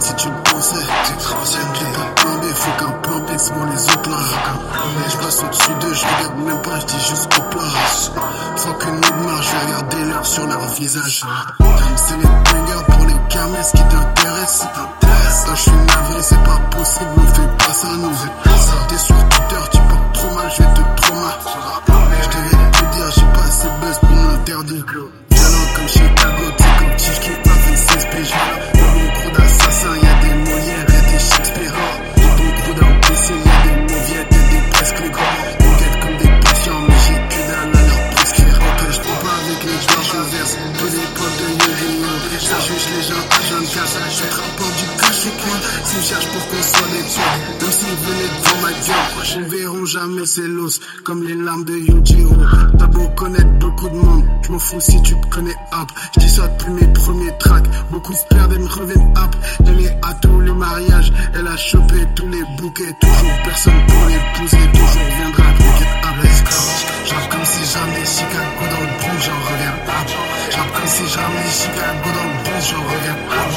si tu me pensais. Tu te renseignes, j'ai pas plan B, faut qu'un plan B moi les autres là. Mais j'passe au-dessus d'eux, j'regarde même pas, j'dis juste au plat. Faut qu'une autre marche, j'vais regarder l'heure sur leur visage. C'est les bangers pour les gamins, qui t'intéresse. Quand j'suis navré, c'est pas possible, pour m'interdire. Violent comme Chicago, t'es comme Chief qui pas fait 16 PJ. Dans mon crew d'assassins, y'a des Molières et des Shakespeare. Dans ton crew d'imbéciles, y'a des mauviettes et des presque grands. On guette comme des patients, mais j'ai que dalle à leur prescrire. Ok, j'prends pas avec les joueurs, je verse tous les potes de Yérémon. Ça juge les gens à jeune casse. Je rapport du. S'ils cherchent pour qu'on soit des tueurs, même s'ils venaient devant ma gueule, ne verront jamais ces l'os comme les larmes de Yujiro. T'as beau connaître beaucoup de monde, je m'en fous si tu te connais hop. Je dis ça depuis mes premiers tracks, beaucoup se perdent et me reviennent hop. Donné à tous les mariages, elle a chopé tous les bouquets, toujours personne pour l'épouser, toujours viendra J'rappe comme si jamais Chicago dans le blues, j'en reviens hop.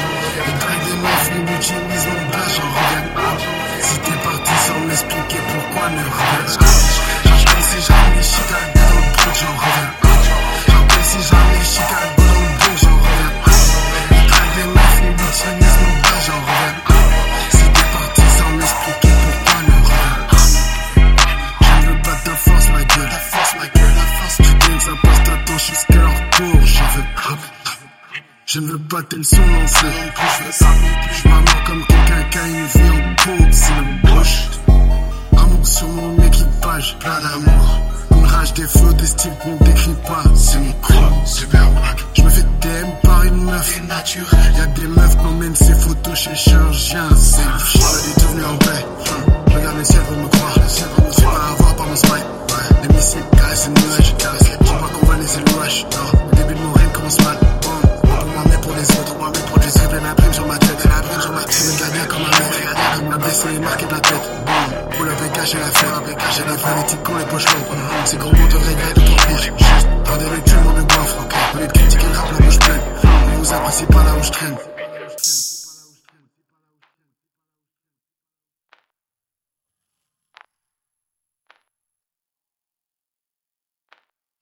Les dragues des meufs, les utilisent mon bas, j'en Je ne veux pas tes leçons lancées. Non plus, je veux ça plus. Je m'amour comme quelqu'un qui a une vie en couple. C'est le bouche. Amour sur mon équipage, plein d'amour. Une rage des flots, des styles qu'on décrit pas. C'est mon crew, super black. Je me fais DM par une meuf. C'est naturel. Y'a des meufs qui emmènent ses photos chez chirurgien. Comme la blessé et marqué de la tête. Bon. Pour le cacher la fer. Après cacher la fer. Les types qui ont les poches. Ces gros mots de regret de ton. Juste. Pas des lectures, mon de goffre. Au lieu de critiquer le rap, la bouche pleine. On vous apprécie pas là où je traîne.